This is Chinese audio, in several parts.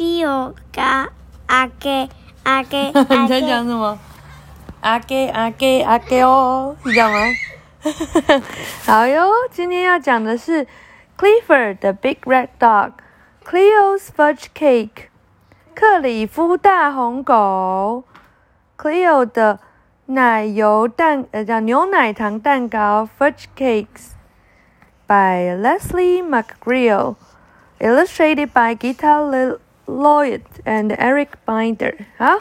Cleo 跟阿给阿给你在讲什么？阿给阿给阿给哦，是这样吗？好哟，今天要讲的是 Clifford the Big Red Dog，Cleo's Fudge Cake，克里夫大红狗，Cleo 的奶油蛋呃叫牛奶糖蛋糕 Fudge Cakes by Leslie McGreal。illustrated by Gita Lloyd and Eric Binder. Huh?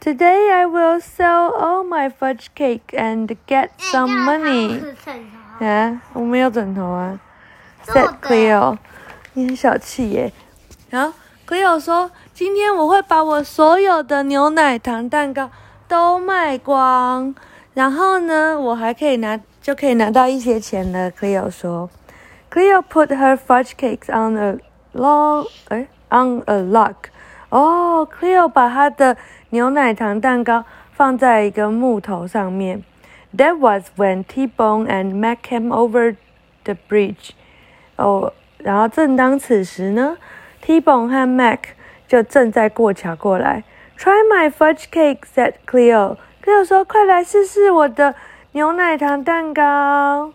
Today I will sell all my fudge cake and get some money. 啊，我没有枕头啊。Said Cleo，你很小气耶。然后 Cleo 说：“今天我会把我所有的牛奶糖蛋糕都卖光，然后呢，我还可以拿，就可以拿到一些钱了。”Cleo 说。Cleo put her fudge cakes on a long 哎 On a log。哦，Cleo 把他的牛奶糖蛋糕放在一个木头上面。That was when T-Bone and Mac came over the bridge。哦，然后正当此时呢，T-Bone 和 Mac 就正在过桥过来。Try my fudge cake, said Cleo。Cleo 说：“快来试试我的牛奶糖蛋糕。”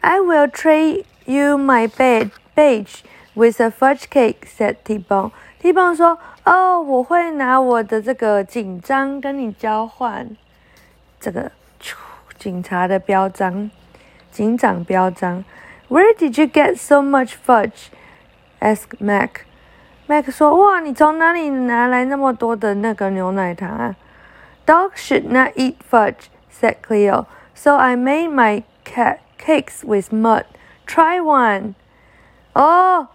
I will trade you my bed badge with a fudge cake," said T-Bone. T-Bone 说：“哦，我会拿我的这个警章跟你交换，这个警察的标章，警长标章。” Where did you get so much fudge? asked Mac. Mac 说：“哇，你从哪里拿来那么多的那个牛奶糖啊？”Dogs should not eat fudge," said Cleo. "So I made my cat cakes with mud. Try one. 哦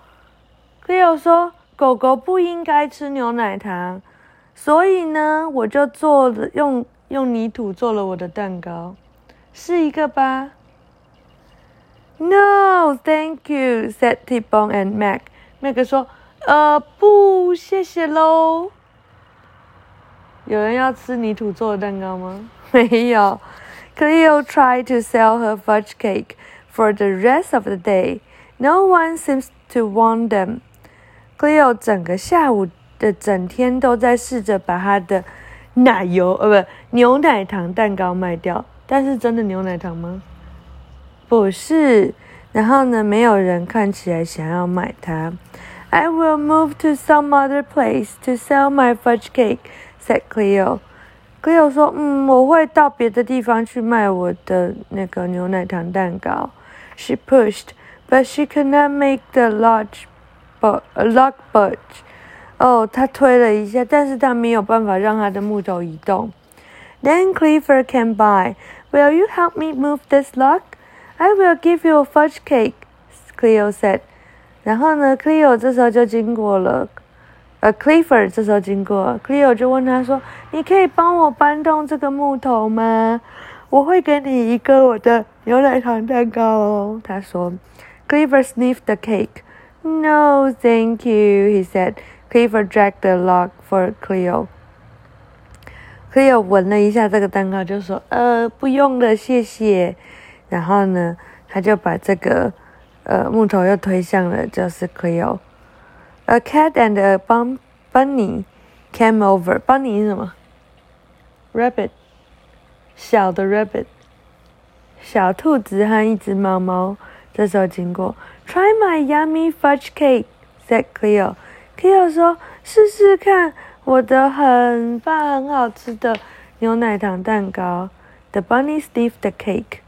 ，Cleo 说狗狗不应该吃牛奶糖，所以呢，我就做了用用泥土做了我的蛋糕，试一个吧。No, thank you," said T-Bone and Mac. Mac 说：“呃，不，谢谢喽。”有人要吃泥土做的蛋糕吗？没有。Cleo tried to sell her fudge cake for the rest of the day. No one seems to want them. Cleo 整个下午的整天都在试着把他的奶油呃不牛奶糖蛋糕卖掉，但是真的牛奶糖吗？不是。然后呢，没有人看起来想要买它。I will move to some other place to sell my fudge cake," said Cleo. Cleo 说：“嗯，我会到别的地方去卖我的那个牛奶糖蛋糕。” She pushed, but she could not make the large, but log budge. 哦，他推了一下，但是他没有办法让他的木头移动。Then Clifford came by. Will you help me move this lock? I will give you a fudge cake. Cleo said. 然后呢，Cleo 这时候就经过了。呃，Clifford 这时候经过，Cleo 就问他说：“你可以帮我搬动这个木头吗？我会给你一个我的牛奶糖蛋糕哦。”他说，Clifford sniffed the cake. No, thank you, he said. Clifford dragged the log for Cleo. Cleo 闻了一下这个蛋糕，就说：“呃，不用了，谢谢。”然后呢，他就把这个呃木头又推向了就是 Cleo。A cat and a bun bunny came over. Bunny 是什么？Rabbit，小的 rabbit，小兔子和一只猫猫 这时候经过。Try my yummy fudge cake," said Cleo. Cleo 说：“试试看我的很棒、很好吃的牛奶糖蛋糕。” The bunny sniffed the cake.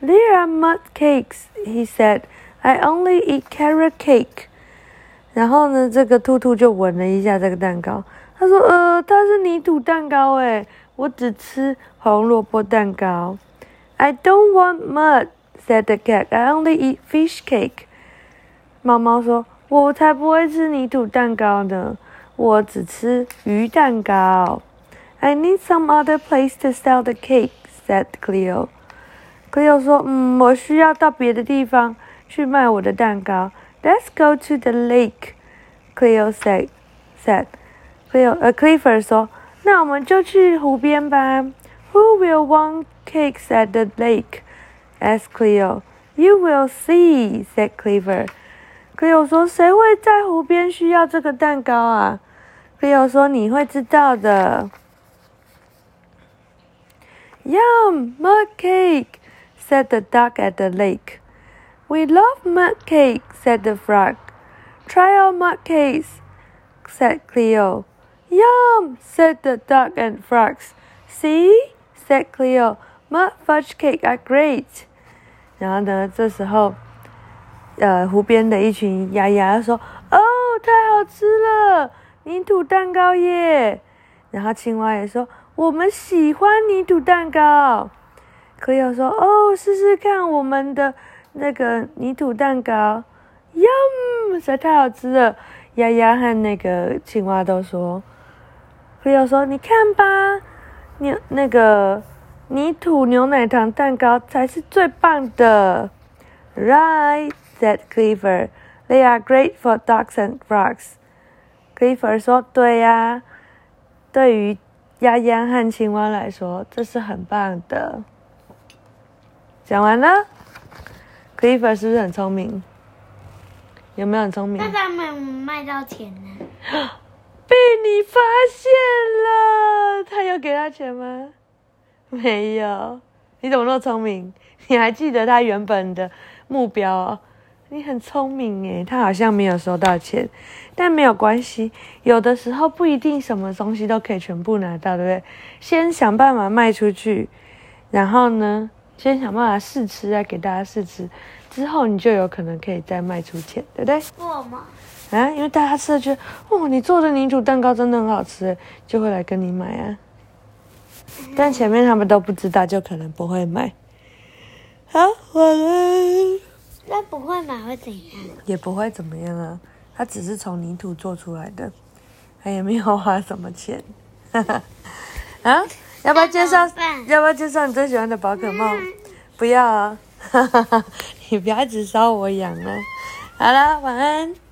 There are mud cakes, he said. I only eat carrot cake. 然后呢，这个兔兔就闻了一下这个蛋糕，他说：“呃，它是泥土蛋糕诶，我只吃红萝卜蛋糕。” I don't want mud," said the cat. "I only eat fish cake." 猫猫说：“我才不会吃泥土蛋糕呢，我只吃鱼蛋糕。” I need some other place to sell the cake," said Cleo. Cleo 说：“嗯，我需要到别的地方去卖我的蛋糕。” Let's go to the lake, Cleo said. Said Cleo 呃 Clifford 说，那我们就去湖边吧。Who will want cakes at the lake? asked Cleo. You will see, said Clifford. Cleo 说：“谁会在湖边需要这个蛋糕啊？”Cleo 说：“你会知道的。” Yum, mud cake, said the duck at the lake. We love mud cake, said the frog. Try our mud cakes, said Cleo. Yum, said the duck and frogs. See, said Cleo. Mud fudge cake are great. 然后呢，这时候，呃，湖边的一群鸭鸭说：“哦，太好吃了，泥土蛋糕耶！”然后青蛙也说：“我们喜欢泥土蛋糕。”可友说：“哦，试试看我们的那个泥土蛋糕，Yum，实在太好吃了。”丫丫和那个青蛙都说：“可友说，你看吧，你那个。”泥土牛奶糖蛋糕才是最棒的。Right, said Cleaver. They are great for ducks and frogs. Cleaver 说：“对呀，对于鸭鸭和青蛙来说，这是很棒的。”讲完了。Cleaver 是不是很聪明？有没有很聪明？那他们卖到钱呢？被你发现了，他有给他钱吗？没有，你怎么那么聪明？你还记得他原本的目标哦？你很聪明诶，他好像没有收到钱，但没有关系。有的时候不一定什么东西都可以全部拿到，对不对？先想办法卖出去，然后呢，先想办法试吃啊，给大家试吃，之后你就有可能可以再卖出钱，对不对？我吗？啊，因为大家吃了觉得，哦，你做的凝土蛋糕真的很好吃，就会来跟你买啊。但前面他们都不知道，就可能不会买。好，晚安。那不会买会怎样？也不会怎么样啊，它只是从泥土做出来的，它也没有花什么钱。啊，要不要介绍？要不要介绍你最喜欢的宝可梦？不要啊！你不要一直烧我痒啊！好了，晚安。